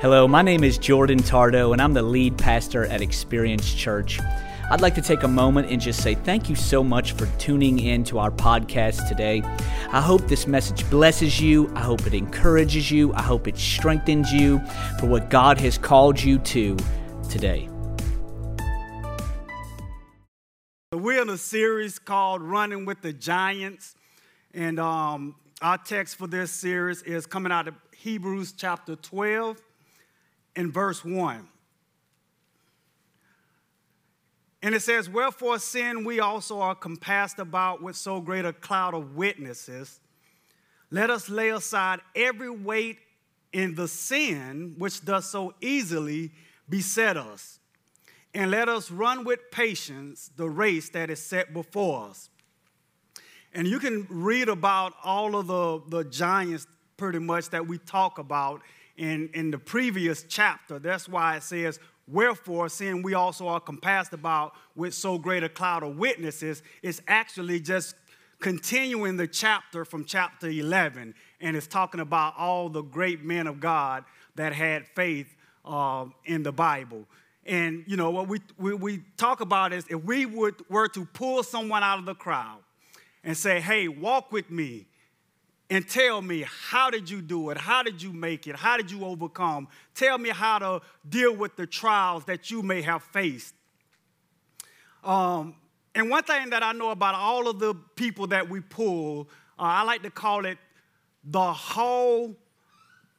Hello, my name is Jordan Tardo, and I'm the lead pastor at Experience Church. I'd like to take a moment and just say thank you so much for tuning in to our podcast today. I hope this message blesses you. I hope it encourages you. I hope it strengthens you for what God has called you to today. We're in a series called Running with the Giants. And um, our text for this series is coming out of Hebrews chapter 12 in verse 1. And it says, Wherefore sin we also are compassed about with so great a cloud of witnesses. Let us lay aside every weight in the sin which does so easily beset us. And let us run with patience the race that is set before us. And you can read about all of the, the giants pretty much that we talk about in, in the previous chapter. That's why it says, Wherefore, seeing we also are compassed about with so great a cloud of witnesses, it's actually just continuing the chapter from chapter 11. And it's talking about all the great men of God that had faith uh, in the Bible. And, you know, what we, we, we talk about is if we would, were to pull someone out of the crowd and say, hey, walk with me, and tell me how did you do it? How did you make it? How did you overcome? Tell me how to deal with the trials that you may have faced. Um, and one thing that i know about all of the people that we pull uh, i like to call it the hall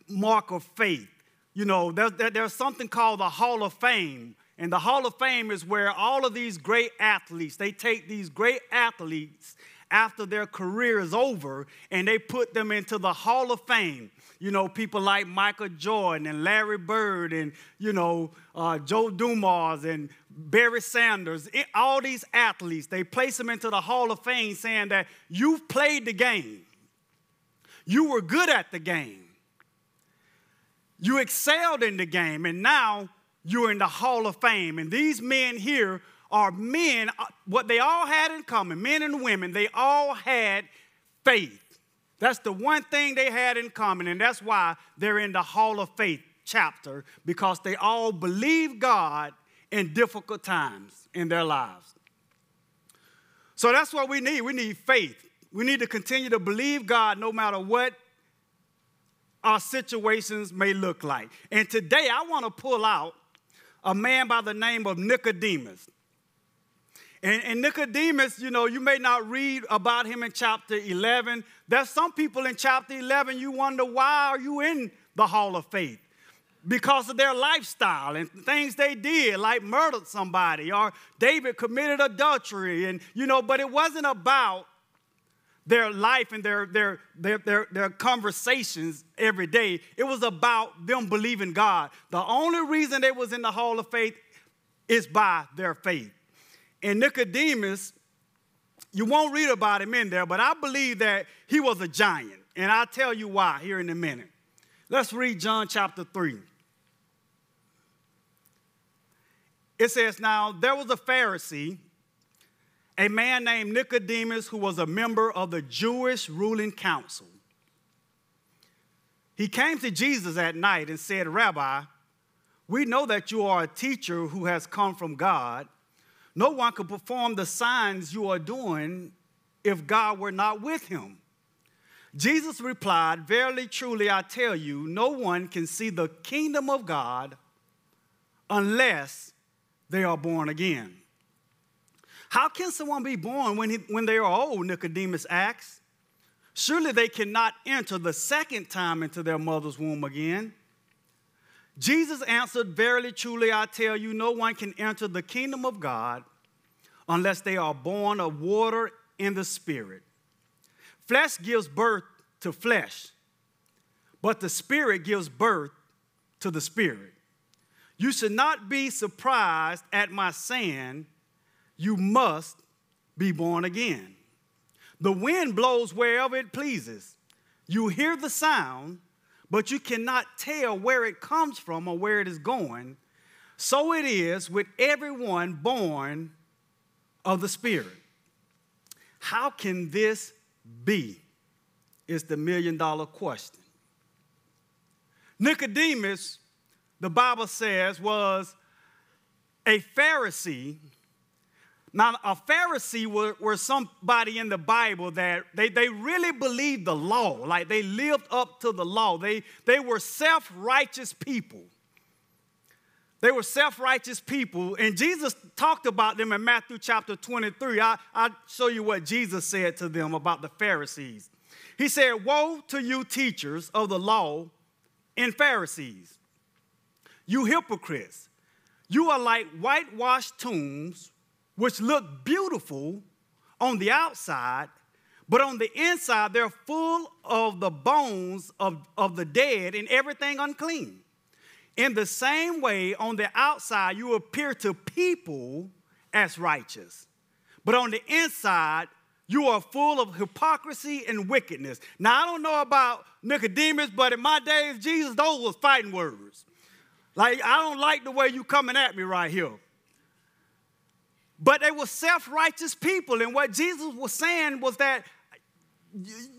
mark of faith. You know there's, there's something called the hall of fame and the hall of fame is where all of these great athletes they take these great athletes after their career is over and they put them into the Hall of Fame. You know, people like Michael Jordan and Larry Bird and, you know, uh, Joe Dumars and Barry Sanders, it, all these athletes, they place them into the Hall of Fame saying that you've played the game. You were good at the game. You excelled in the game, and now you're in the Hall of Fame. And these men here are men, uh, what they all had in common, men and women, they all had faith. That's the one thing they had in common, and that's why they're in the Hall of Faith chapter, because they all believe God in difficult times in their lives. So that's what we need. We need faith. We need to continue to believe God no matter what our situations may look like. And today I want to pull out a man by the name of Nicodemus. And, and, Nicodemus, you know, you may not read about him in chapter 11. There's some people in chapter 11, you wonder why are you in the hall of faith? Because of their lifestyle and things they did, like murdered somebody or David committed adultery. And, you know, but it wasn't about their life and their, their, their, their, their conversations every day. It was about them believing God. The only reason they was in the hall of faith is by their faith. And Nicodemus, you won't read about him in there, but I believe that he was a giant. And I'll tell you why here in a minute. Let's read John chapter 3. It says, Now there was a Pharisee, a man named Nicodemus, who was a member of the Jewish ruling council. He came to Jesus at night and said, Rabbi, we know that you are a teacher who has come from God. No one could perform the signs you are doing if God were not with him. Jesus replied, Verily, truly, I tell you, no one can see the kingdom of God unless they are born again. How can someone be born when, he, when they are old? Nicodemus asked. Surely they cannot enter the second time into their mother's womb again. Jesus answered, Verily, truly, I tell you, no one can enter the kingdom of God unless they are born of water and the Spirit. Flesh gives birth to flesh, but the Spirit gives birth to the Spirit. You should not be surprised at my saying, You must be born again. The wind blows wherever it pleases. You hear the sound, but you cannot tell where it comes from or where it is going. So it is with everyone born of the Spirit. How can this be? Is the million dollar question. Nicodemus the Bible says, was a Pharisee. Now, a Pharisee were, somebody in the Bible that they, they really believed the law, like they lived up to the law. They, they were self righteous people. They were self righteous people, and Jesus talked about them in Matthew chapter 23. I, I'll show you what Jesus said to them about the Pharisees. He said, Woe to you, teachers of the law and Pharisees, you hypocrites! You are like whitewashed tombs, which look beautiful on the outside, but on the inside, they're full of the bones of, of the dead and everything unclean. In the same way, on the outside, you appear to people as righteous, but on the inside, you are full of hypocrisy and wickedness. Now, I don't know about Nicodemus, but in my days, Jesus, those was fighting words. Like, I don't like the way you coming at me right here. But they were self-righteous people, and what Jesus was saying was that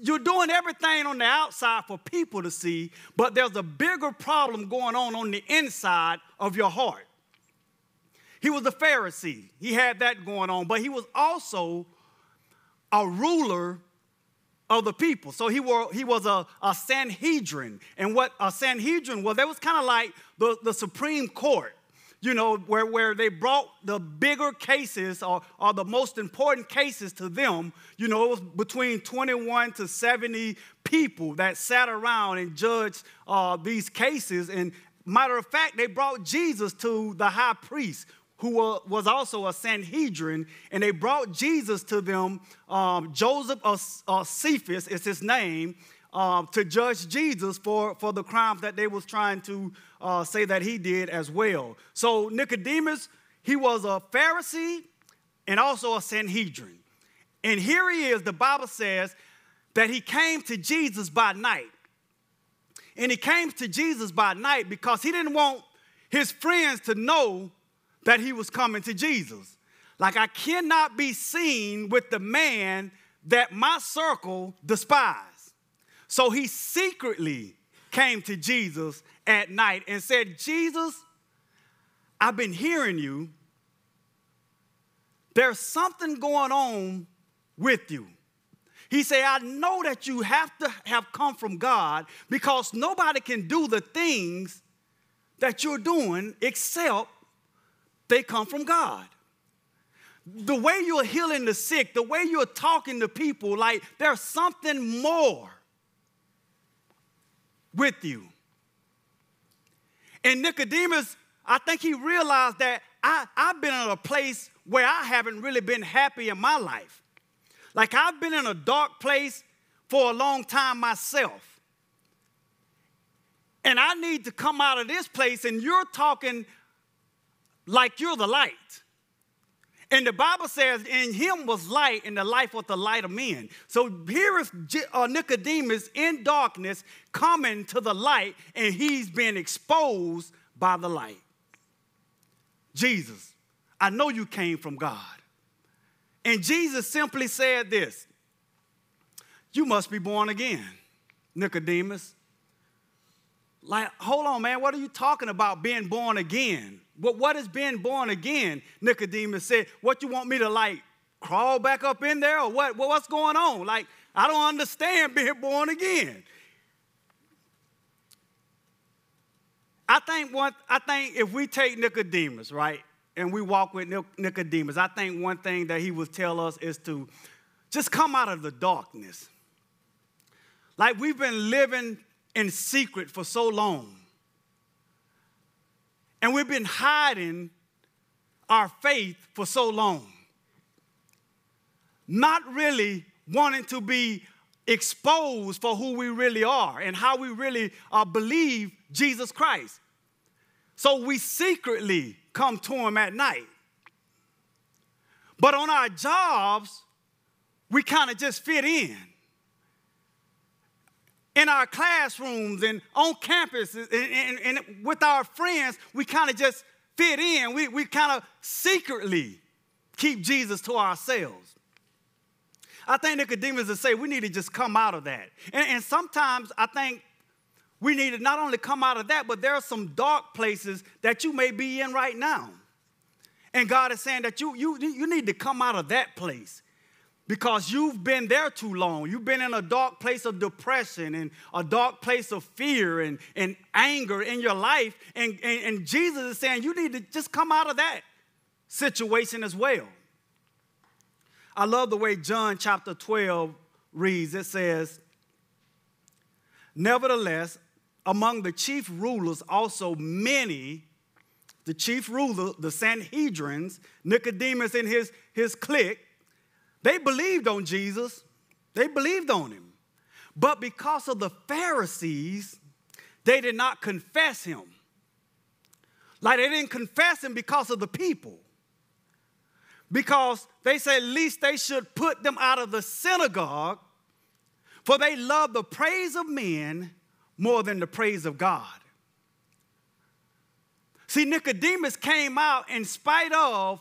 you're doing everything on the outside for people to see, but there's a bigger problem going on on the inside of your heart. He was a Pharisee. He had that going on, but he was also a ruler of the people. So he, were, he was a, a Sanhedrin. And what a Sanhedrin was, that was kind of like the, the Supreme Court, you know, where, where they brought the bigger cases or, or the most important cases to them. You know, it was between 21 to 70 people that sat around and judged uh, these cases. And matter of fact, they brought Jesus to the high priest, who was also a Sanhedrin, and they brought Jesus to them. Um, Joseph of, Caiaphas is his name, uh, to judge Jesus for, for the crimes that they was trying to uh, say that he did as well. So Nicodemus, he was a Pharisee and also a Sanhedrin. And here he is, the Bible says that he came to Jesus by night. And he came to Jesus by night because he didn't want his friends to know that he was coming to Jesus. Like, I cannot be seen with the man that my circle despise. So he secretly came to Jesus at night and said, Jesus, I've been hearing you. There's something going on with you. He said, I know that you have to have come from God because nobody can do the things that you're doing except they come from God. The way you're healing the sick, the way you're talking to people, like there's something more with you. And Nicodemus, I think he realized that I, I've been in a place where I haven't really been happy in my life. Like I've been in a dark place for a long time myself. And I need to come out of this place, and you're talking like you're the light. And the Bible says, in him was light, and the life was the light of men. So here is uh, Nicodemus in darkness coming to the light, and he's been exposed by the light. Jesus, I know you came from God. And Jesus simply said this You must be born again, Nicodemus. Like, hold on, man, what are you talking about being born again? What, what is being born again? Nicodemus said, What you want me to like crawl back up in there or what? What's going on? Like, I don't understand being born again. I think what I think if we take Nicodemus, right, and we walk with Nicodemus, I think one thing that he would tell us is to just come out of the darkness. Like we've been living in secret for so long. And we've been hiding our faith for so long. Not really wanting to be exposed for who we really are and how we really uh, believe Jesus Christ. So we secretly come to Him at night. But on our jobs, we kind of just fit in in our classrooms and on campus and, and, and with our friends, we kind of just fit in. We, we kind of secretly keep Jesus to ourselves. I think Nicodemus would say we need to just come out of that. And, and sometimes I think we need to not only come out of that, but there are some dark places that you may be in right now. And God is saying that you, you, you need to come out of that place because you've been there too long. You've been in a dark place of depression and a dark place of fear and, and anger in your life. And, and, and Jesus is saying you need to just come out of that situation as well. I love the way John chapter 12 reads. It says, Nevertheless, among the chief rulers also many, the chief ruler, the Sanhedrins, Nicodemus and his, his clique, they believed on Jesus. They believed on him. But because of the Pharisees, they did not confess him. Like they didn't confess him because of the people. Because they said at least they should put them out of the synagogue, for they love the praise of men more than the praise of God. See, Nicodemus came out in spite of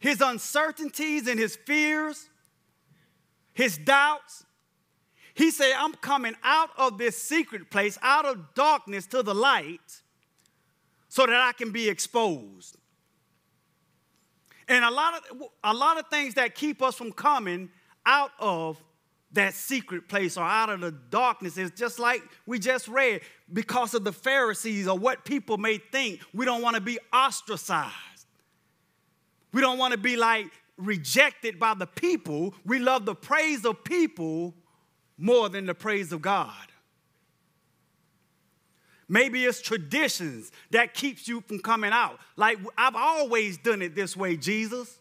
his uncertainties and his fears, his doubts. He said, I'm coming out of this secret place, out of darkness to the light, so that I can be exposed. And a lot of, a lot of things that keep us from coming out of that secret place or out of the darkness is just like we just read because of the Pharisees or what people may think. We don't want to be ostracized. We don't want to be like rejected by the people. We love the praise of people more than the praise of God. Maybe it's traditions that keeps you from coming out. Like I've always done it this way, Jesus.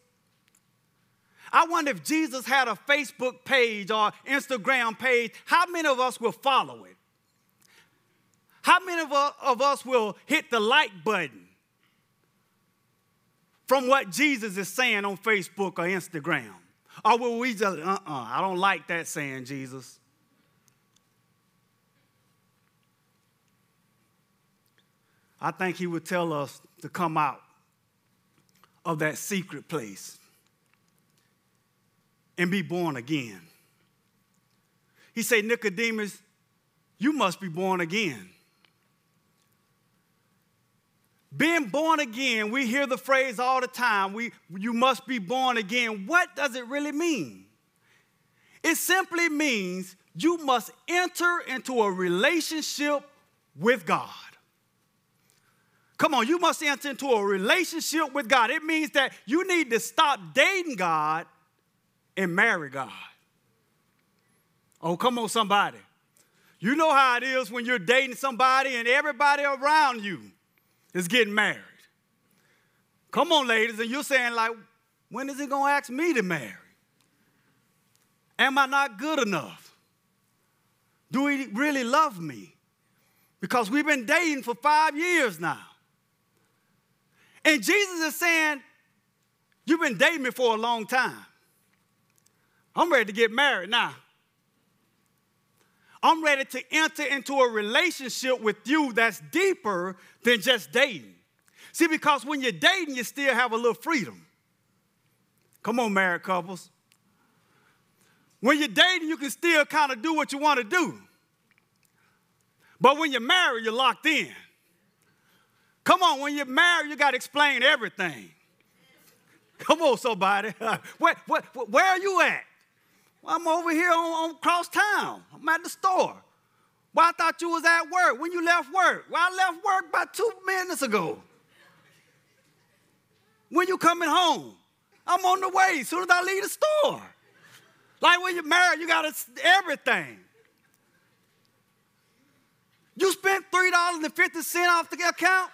I wonder if Jesus had a Facebook page or Instagram page, how many of us will follow it? How many of us will hit the like button from what Jesus is saying on Facebook or Instagram? Or will we just, uh uh-uh, uh I don't like that saying, Jesus? I think he would tell us to come out of that secret place and be born again. He said, Nicodemus, you must be born again. Being born again, we hear the phrase all the time, we, you must be born again. What does it really mean? It simply means you must enter into a relationship with God. Come on, you must enter into a relationship with God. It means that you need to stop dating God and marry God. Oh, come on, somebody. You know how it is when you're dating somebody and everybody around you is getting married. Come on, ladies, and you're saying, like, when is he gonna ask me to marry? Am I not good enough? Do he really love me? Because we've been dating for five years now. And Jesus is saying, You've been dating me for a long time. I'm ready to get married now. I'm ready to enter into a relationship with you that's deeper than just dating. See, because when you're dating, you still have a little freedom. Come on, married couples. When you're dating, you can still kind of do what you want to do. But when you're married, you're locked in. Come on, when you're married, you got to explain everything. Come on, somebody. where, where, where are you at? Well, I'm over here on, on cross town. I'm at the store. Well, I thought you was at work. When you left work? Well, I left work about two minutes ago. When you coming home? I'm on the way as soon as I leave the store. Like when you're married, you got everything. You spent $3.50 off the account?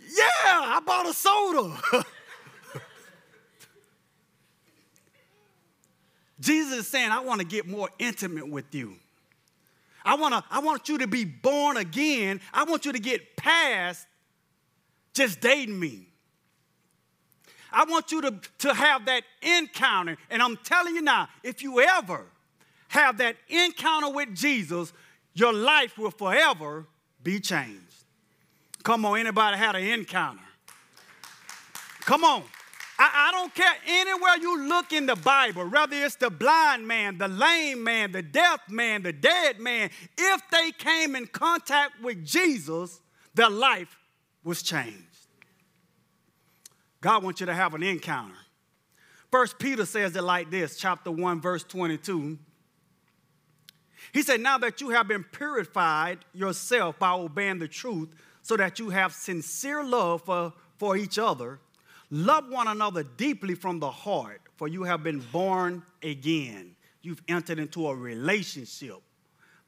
Yeah, I bought a soda. Jesus is saying, I want to get more intimate with you. I, wanna, I want you to be born again. I want you to get past just dating me. I want you to, to have that encounter. And I'm telling you now, if you ever have that encounter with Jesus, your life will forever be changed. Come on, anybody had an encounter? Come on. I, I, don't care anywhere you look in the Bible, whether it's the blind man, the lame man, the deaf man, the dead man, if they came in contact with Jesus, their life was changed. God wants you to have an encounter. First Peter says it like this, chapter 1, verse 22. He said, Now that you have been purified yourself by obeying the truth, so that you have sincere love for, for each other, love one another deeply from the heart, for you have been born again. You've entered into a relationship,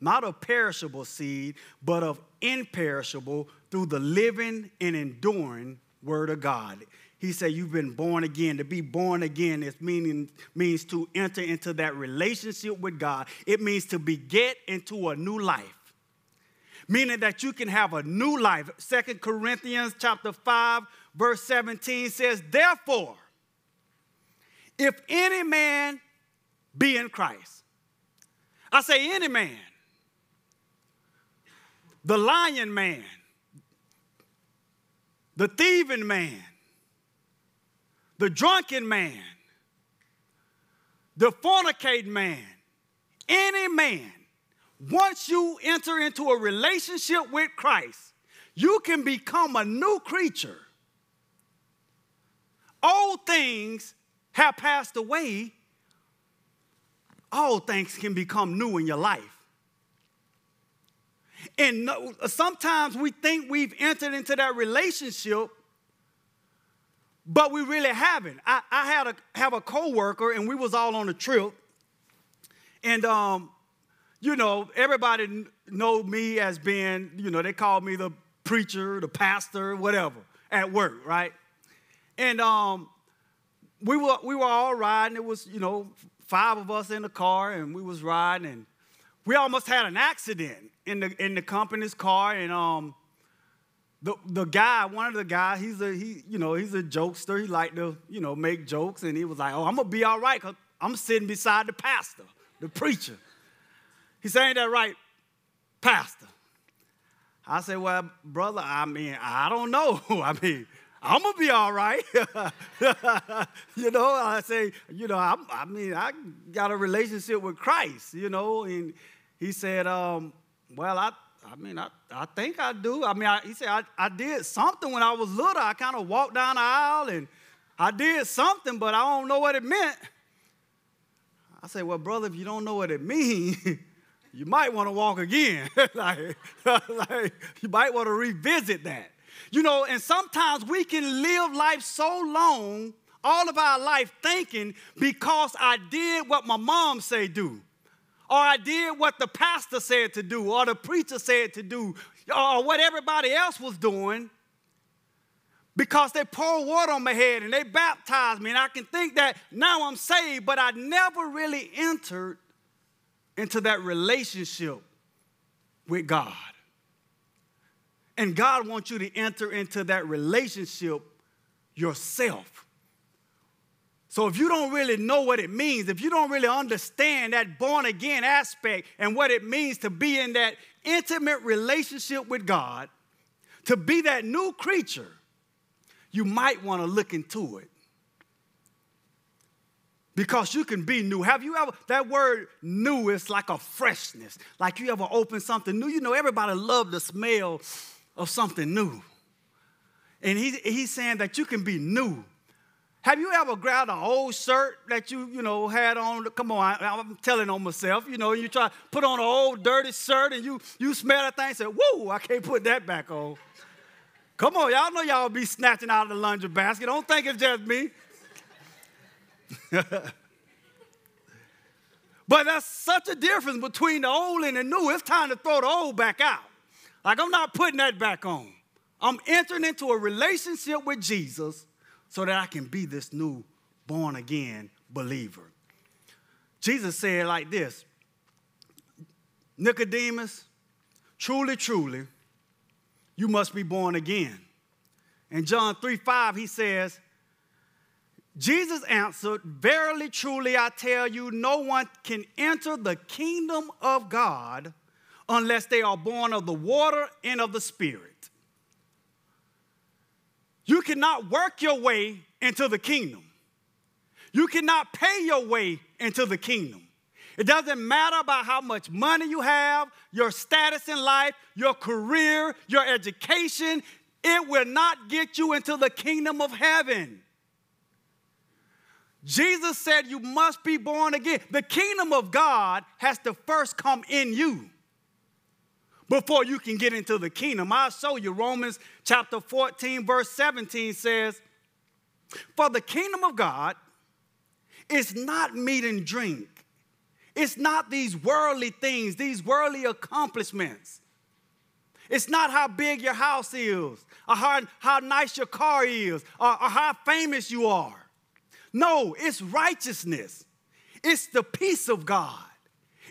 not of perishable seed, but of imperishable through the living and enduring Word of God. He said, You've been born again. To be born again is meaning, means to enter into that relationship with God. It means to beget into a new life. Meaning that you can have a new life. Second Corinthians chapter 5, verse 17 says, Therefore, if any man be in Christ, I say any man, the lion man, the thieving man, the drunken man, the fornicating man, any man, once you enter into a relationship with Christ, you can become a new creature. Old things have passed away, all things can become new in your life. And sometimes we think we've entered into that relationship but we really haven't. I, I had a have a coworker, and we was all on a trip, and um, you know, everybody know me as being, you know, they call me the preacher, the pastor, whatever, at work, right? And um, we were we were all riding. It was, you know, five of us in the car, and we was riding, and we almost had an accident in the in the company's car, and um, the, the guy, one of the guys, he's a he, you know, he's a jokester. He like to, you know, make jokes, and he was like, "Oh, I'm gonna be all right, cause I'm sitting beside the pastor, the preacher." He said, "Ain't that right, pastor?" I said, "Well, brother, I mean, I don't know. I mean, I'm gonna be all right. you know, I say, you know, I'm, i mean, I got a relationship with Christ. You know, and he said, um, well, I." I mean, I, I think I do. I mean, I, he said, I, I did something when I was little. I kind of walked down the aisle and I did something, but I don't know what it meant. I said, Well, brother, if you don't know what it means, you might want to walk again. like, like, you might want to revisit that. You know, and sometimes we can live life so long, all of our life, thinking because I did what my mom say do or I did what the pastor said to do, or the preacher said to do, or what everybody else was doing, because they poured water on my head and they baptized me. And I can think that now I'm saved, but I never really entered into that relationship with God. And God wants you to enter into that relationship yourself. So if you don't really know what it means, if you don't really understand that born again aspect and what it means to be in that intimate relationship with God, to be that new creature, you might want to look into it. Because you can be new. Have you ever, that word new is like a freshness. Like you ever open something new. You know, everybody love the smell of something new. And he, he's saying that you can be new. Have you ever grabbed an old shirt that you, you know, had on? Come on, I, am telling on myself. You know, you try to put on an old dirty shirt and you you smell that thing and say, whoa, I can't put that back on. Come on, y'all know y'all be snatching out of the laundry basket. Don't think it's just me. but that's such a difference between the old and the new. It's time to throw the old back out. Like I'm not putting that back on. I'm entering into a relationship with Jesus so that I can be this new born again believer. Jesus said like this Nicodemus, truly, truly, you must be born again. In John 3 5, he says, Jesus answered, Verily, truly, I tell you, no one can enter the kingdom of God unless they are born of the water and of the Spirit. You cannot work your way into the kingdom. You cannot pay your way into the kingdom. It doesn't matter about how much money you have, your status in life, your career, your education. It will not get you into the kingdom of heaven. Jesus said you must be born again. The kingdom of God has to first come in you before you can get into the kingdom. I'll show you. Romans chapter 14, verse 17 says, For the kingdom of God is not meat and drink, it's not these worldly things, these worldly accomplishments. It's not how big your house is, or how, how nice your car is, or, or how famous you are. No, it's righteousness. It's the peace of God.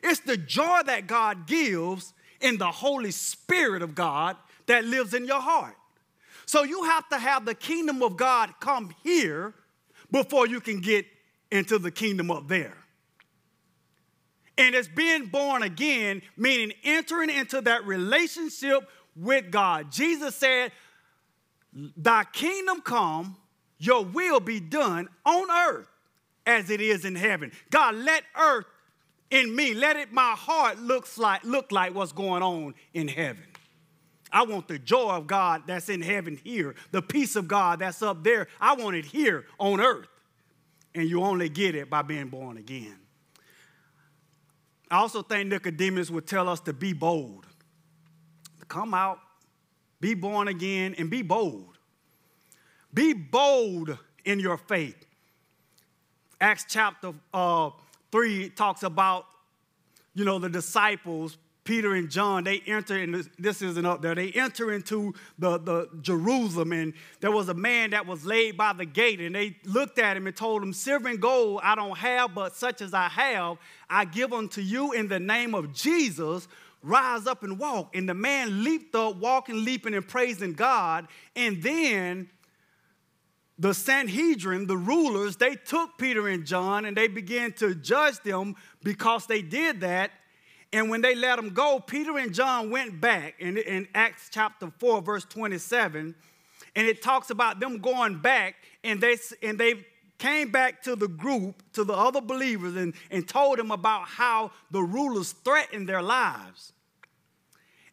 It's the joy that God gives in the Holy Spirit of God that lives in your heart. So you have to have the kingdom of God come here before you can get into the kingdom up there. And it's being born again, meaning entering into that relationship with God. Jesus said, Thy kingdom come, your will be done on earth as it is in heaven. God, let earth in me. Let it my heart looks like look like what's going on in heaven. I want the joy of God that's in heaven here, the peace of God that's up there. I want it here on earth. And you only get it by being born again. I also think Nicodemus would tell us to be bold. To come out, be born again, and be bold. Be bold in your faith. Acts chapter uh, 3 talks about, you know, the disciples, Peter and John, they enter, and this isn't up there, they enter into the, the Jerusalem, and there was a man that was laid by the gate, and they looked at him and told him, Silver and gold I don't have, but such as I have, I give unto you in the name of Jesus. Rise up and walk. And the man leaped up, walking, leaping, and praising God. And then the Sanhedrin, the rulers, they took Peter and John and they began to judge them because they did that. And when they let them go, Peter and John went back in, in Acts chapter 4, verse 27, and it talks about them going back and they, and they came back to the group, to the other believers, and, and told them about how the rulers threatened their lives.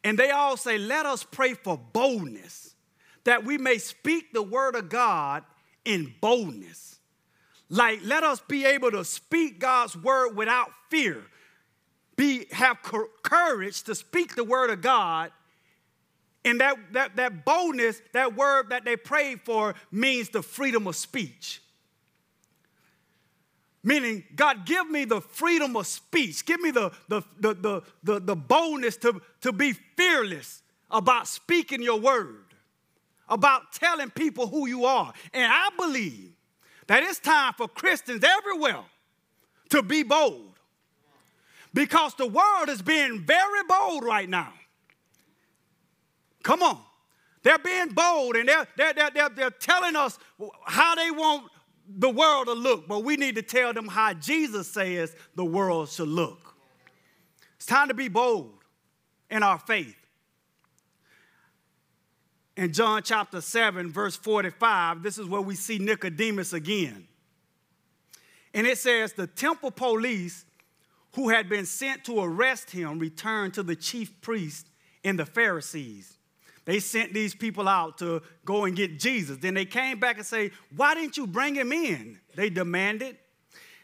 And they all say, Let us pray for boldness, that we may speak the word of God in boldness. Like, let us be able to speak God's word without fear. Be, have courage to speak the word of God. And that, that, that boldness, that word that they prayed for, means the freedom of speech. Meaning, God, give me the freedom of speech. Give me the, the, the, the, the, the boldness to, to be fearless about speaking your word about telling people who you are. And I believe that it's time for Christians everywhere to be bold because the world is being very bold right now. Come on. They're being bold and they're, they're, they're, they're, they're telling us how they want the world to look, but we need to tell them how Jesus says the world should look. It's time to be bold in our faith in John chapter 7, verse 45, this is where we see Nicodemus again. And it says, The temple police who had been sent to arrest him returned to the chief priest and the Pharisees. They sent these people out to go and get Jesus. Then they came back and say, Why didn't you bring him in? They demanded.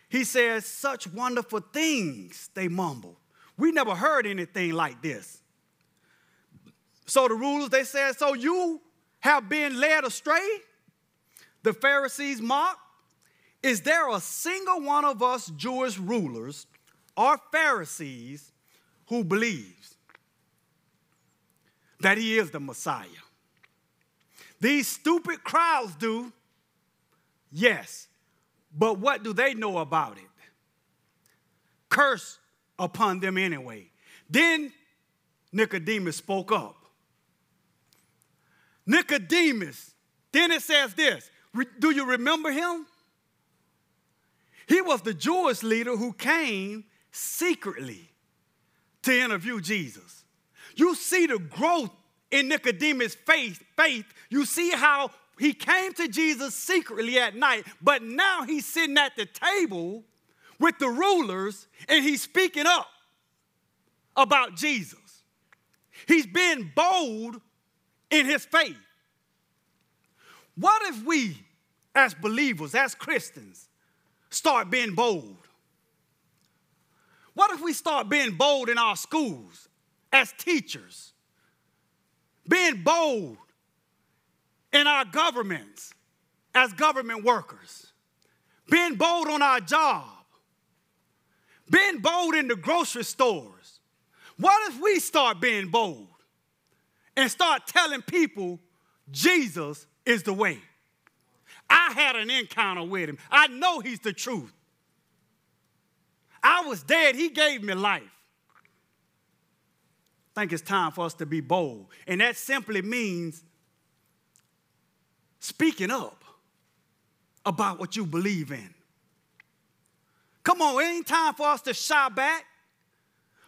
He says, Such wonderful things, they mumbled. We never heard anything like this. So the rulers, they said, So you have been led astray? The Pharisees mocked. Is there a single one of us Jewish rulers or Pharisees who believes that he is the Messiah? These stupid crowds do, yes, but what do they know about it? Curse upon them anyway. Then Nicodemus spoke up. Nicodemus. Then it says this Do you remember him? He was the Jewish leader who came secretly to interview Jesus. You see the growth in Nicodemus' faith, faith. You see how he came to Jesus secretly at night, but now he's sitting at the table with the rulers and he's speaking up about Jesus. He's being bold in his faith. What if we, as believers, as Christians, start being bold? What if we start being bold in our schools as teachers? Being bold in our governments as government workers? Being bold on our job? Being bold in the grocery stores? What if we start being bold and start telling people Jesus is the way? I had an encounter with him. I know he's the truth. I was dead, he gave me life. I think it's time for us to be bold. And that simply means speaking up about what you believe in. Come on, it ain't time for us to shy back.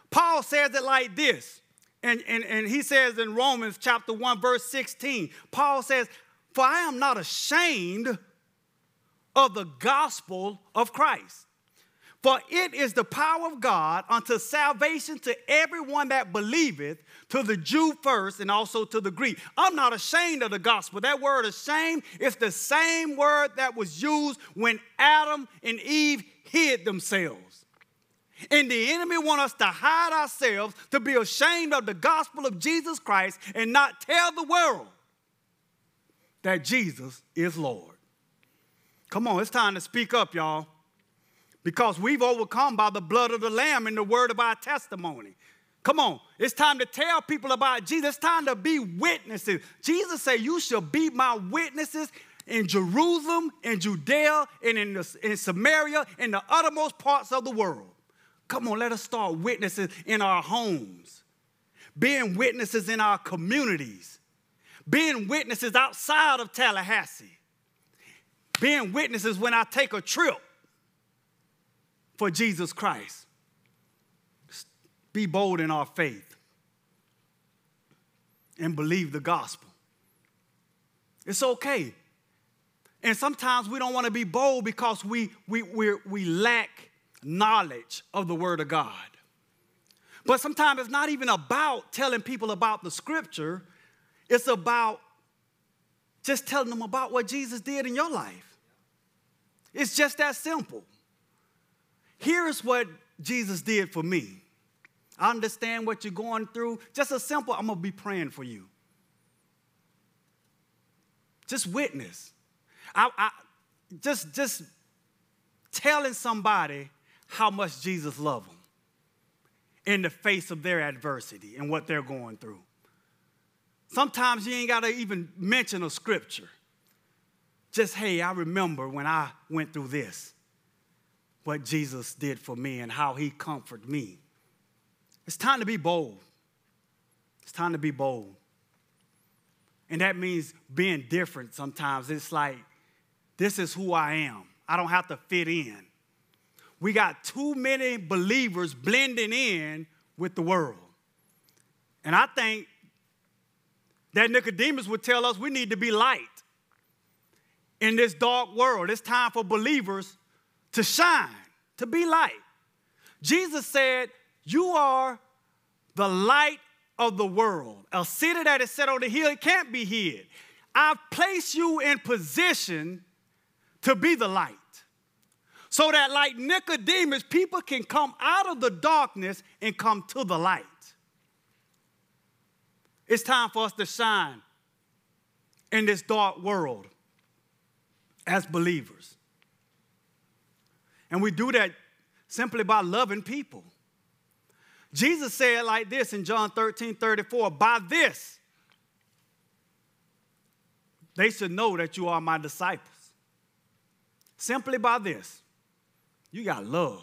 Paul says it like this, and, and, and he says in Romans chapter 1, verse 16, Paul says, For I am not ashamed of the gospel of Christ. For it is the power of God unto salvation to everyone that believeth, to the Jew first and also to the Greek. I'm not ashamed of the gospel. That word ashamed is the same word that was used when Adam and Eve hid themselves. And the enemy want us to hide ourselves, to be ashamed of the gospel of Jesus Christ and not tell the world that Jesus is Lord. Come on, it's time to speak up, y'all because we've overcome by the blood of the Lamb and the word of our testimony. Come on, it's time to tell people about Jesus. It's time to be witnesses. Jesus said, You shall be my witnesses in Jerusalem, in Judea, and in, the, in Samaria, in the uttermost parts of the world. Come on, let us start witnesses in our homes, being witnesses in our communities, being witnesses outside of Tallahassee, being witnesses when I take a trip for Jesus Christ. Be bold in our faith and believe the gospel. It's okay. And sometimes we don't want to be bold because we, we, we we lack knowledge of the Word of God. But sometimes it's not even about telling people about the Scripture, it's about just telling them about what Jesus did in your life. It's just that simple. Here's what Jesus did for me. I understand what you're going through. Just a simple, I'm gonna be praying for you. Just witness. I, I just just telling somebody how much Jesus loves them in the face of their adversity and what they're going through. Sometimes you ain't got to even mention a scripture. Just, hey, I remember when I went through this what Jesus did for me and how he comforted me. It's time to be bold. It's time to be bold. And that means being different sometimes. It's like, this is who I am. I don't have to fit in. We got too many believers blending in with the world. And I think that Nicodemus would tell us we need to be light in this dark world. It's time for believers to shine, to be light. Jesus said, You are the light of the world. A city that is set on the hill, it can't be hid. I've placed you in position to be the light. So that, like Nicodemus, people can come out of the darkness and come to the light. It's time for us to shine in this dark world as believers. And we do that simply by loving people. Jesus said like this in John 13 34 By this, they should know that you are my disciples. Simply by this, you got love.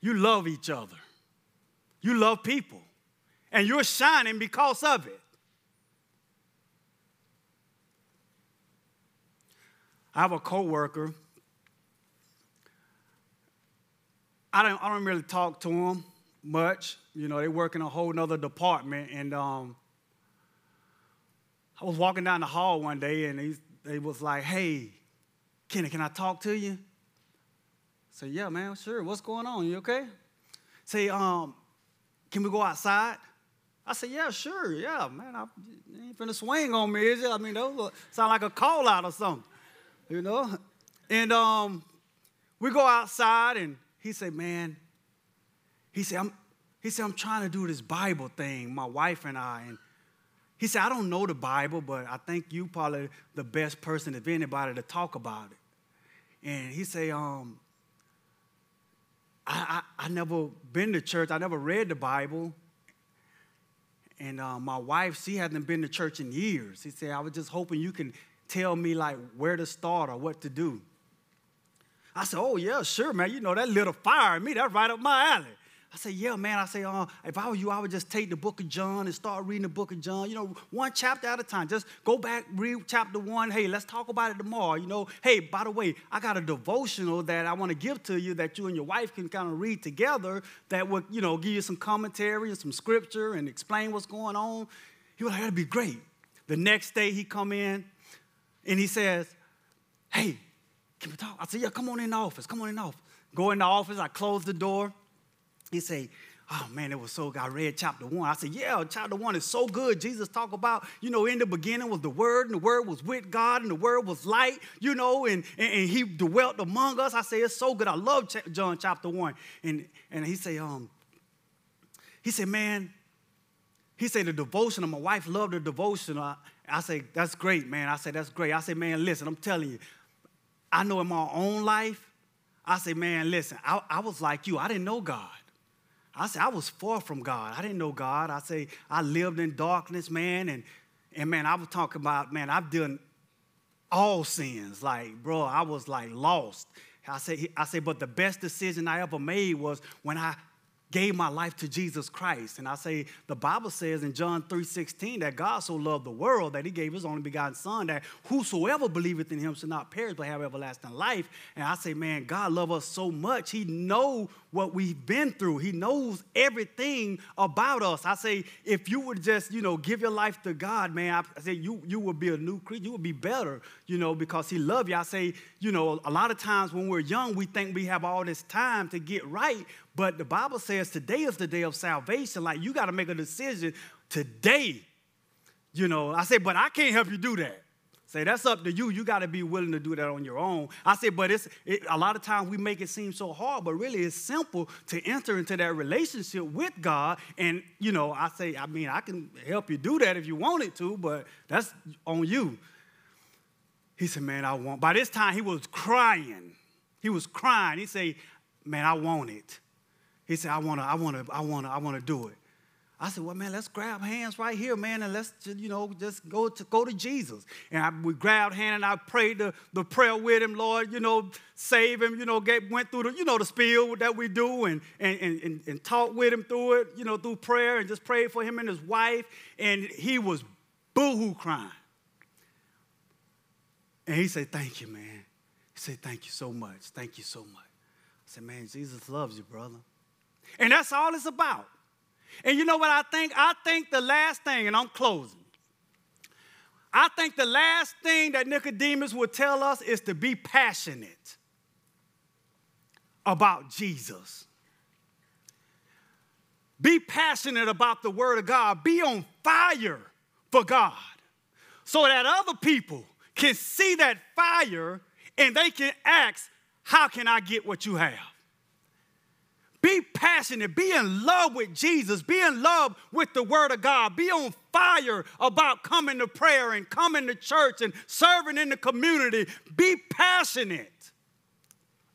You love each other. You love people. And you're shining because of it. I have a coworker I don't, I don't really talk to him much. You know, they work in a whole nother department. And um, I was walking down the hall one day and he, he was like, hey, Kenny, can I talk to you? Said, yeah, man, sure. What's going on? You okay? Say, um, can we go outside? I said, yeah, sure, yeah, man. I ain't finna swing on me, is it? I mean, those sound like a call out or something, you know? And um, we go outside and he said, man, he said, I'm, he said, I'm trying to do this Bible thing, my wife and I. And he said, I don't know the Bible, but I think you probably the best person, if anybody, to talk about it. And he said, um, I, I, I never been to church. I never read the Bible. And uh, my wife, she hasn't been to church in years. She said, I was just hoping you can tell me like where to start or what to do. I said, oh yeah, sure, man. You know, that lit a fire in me. That's right up my alley. I say, yeah, man. I say, uh, if I were you, I would just take the book of John and start reading the book of John, you know, one chapter at a time. Just go back, read chapter one. Hey, let's talk about it tomorrow. You know, hey, by the way, I got a devotional that I want to give to you that you and your wife can kind of read together that would, you know, give you some commentary and some scripture and explain what's going on. He was like, that'd be great. The next day he come in and he says, hey, can we talk? I said, yeah, come on in the office. Come on in the office. Go in the office. I close the door. He say, Oh man, it was so good. I read chapter one. I said, Yeah, chapter one is so good. Jesus talked about, you know, in the beginning was the Word, and the Word was with God, and the Word was light, you know, and, and, and He dwelt among us. I say, It's so good. I love John chapter one. And, and he said, um, he said, Man, he said, the devotion, of my wife loved the devotion. I, I say, That's great, man. I said, That's great. I said, Man, listen, I'm telling you, I know in my own life, I say, Man, listen, I, I was like you. I didn't know God. I said, I was far from God. I didn't know God. I say, I lived in darkness, man. And, and man, I was talking about, man, I've done all sins. Like, bro, I was like lost. I say, I say, but the best decision I ever made was when I gave my life to Jesus Christ. And I say the Bible says in John 3:16 that God so loved the world that he gave his only begotten son that whosoever believeth in him shall not perish but have everlasting life. And I say, man, God love us so much. He know what we've been through. He knows everything about us. I say, if you would just, you know, give your life to God, man, I, say you you would be a new creature. You would be better, you know, because he love you. I say, you know, a lot of times when we're young, we think we have all this time to get right, but the Bible says today is the day of salvation. Like you got to make a decision today. You know, I say, but I can't help you do that. Say that's up to you. You got to be willing to do that on your own. I say, but it's it, a lot of times we make it seem so hard, but really it's simple to enter into that relationship with God. And you know, I say, I mean, I can help you do that if you wanted to, but that's on you. He said, man, I want. By this time, he was crying. He was crying. He said, man, I want it. He said, I wanna, I wanna, I wanna, I wanna do it. I said, well, man, let's grab hands right here, man, and let's, you know, just go to go to Jesus. And I, we grabbed hand and I prayed the, the prayer with him, Lord, you know, save him, you know, get, went through the, you know, the spiel that we do and, and, and, and, and talked with him through it, you know, through prayer and just prayed for him and his wife. And he was boohoo crying. And he said, thank you, man. He said, thank you so much. Thank you so much. I said, man, Jesus loves you, brother. And that's all it's about. And you know what I think? I think the last thing, and I'm closing. I think the last thing that Nicodemus would tell us is to be passionate about Jesus. Be passionate about the Word of God. Be on fire for God so that other people can see that fire and they can ask, How can I get what you have? Be passionate, be in love with Jesus, be in love with the Word of God, be on fire about coming to prayer and coming to church and serving in the community. Be passionate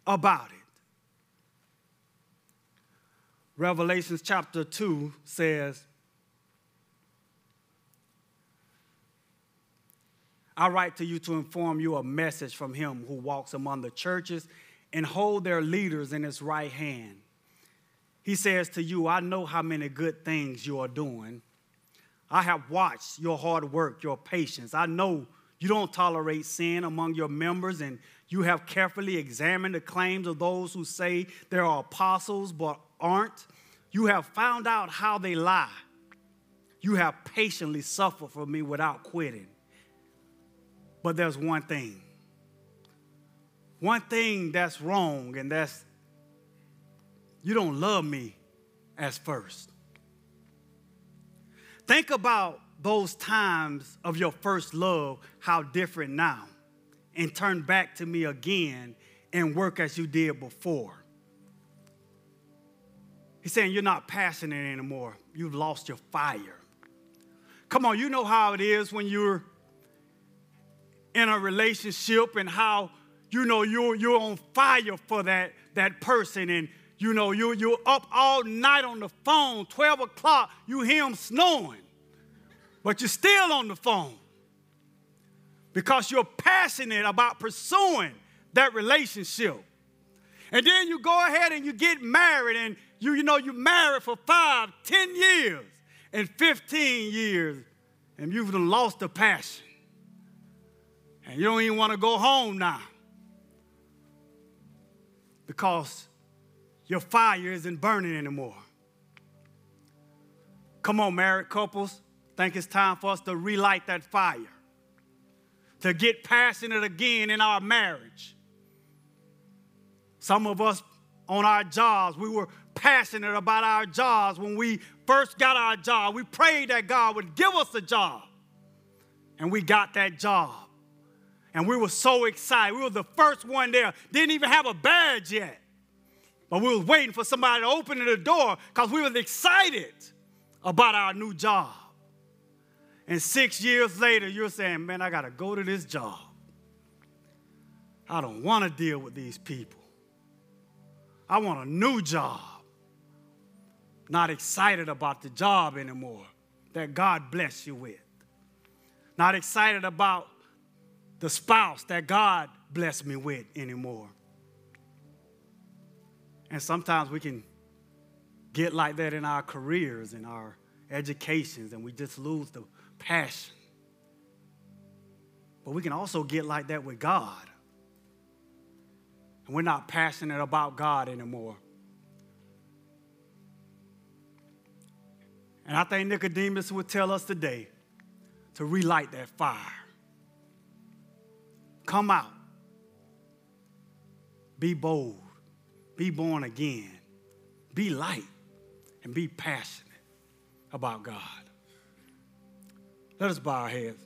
about it. Revelations chapter 2 says, I write to you to inform you a message from him who walks among the churches and hold their leaders in his right hand he says to you, I know how many good things you are doing. I have watched your hard work, your patience. I know you don't tolerate sin among your members, and you have carefully examined the claims of those who say they are apostles but aren't. You have found out how they lie. you have patiently suffered for me without quitting. But there's one thing. One thing that's wrong, and that's you don't love me as first. Think about those times of your first love, how different now, and turn back to me again and work as you did before. He's saying you're not passionate anymore. You've lost your fire. Come on, you know how it is when you're in a relationship and how you know you're, you're on fire for that, that person and you know you, you're up all night on the phone 12 o'clock you hear him snoring but you're still on the phone because you're passionate about pursuing that relationship. And then you go ahead and you get married, and you, you know, you're married for five, ten years, and 15 years, and you've lost the passion. And you don't even want to go home now because your fire isn't burning anymore. Come on, married couples think it's time for us to relight that fire, to get passionate again in our marriage. Some of us on our jobs, we were passionate about our jobs when we first got our job. We prayed that God would give us a job, and we got that job. And we were so excited. We were the first one there. Didn't even have a badge yet. But we was waiting for somebody to open the door because we was excited about our new job. And six years later, you're saying, man, I got to go to this job. I don't want to deal with these people. I want a new job. Not excited about the job anymore that God bless you with. Not excited about the spouse that God blessed me with anymore. And sometimes we can get like that in our careers and our educations, and we just lose the passion. But we can also get like that with God. And we're not passionate about God anymore. And I think Nicodemus would tell us today to relight that fire. Come out. Be bold. Be born again. Be light. And be passionate about God. Let us bow our heads.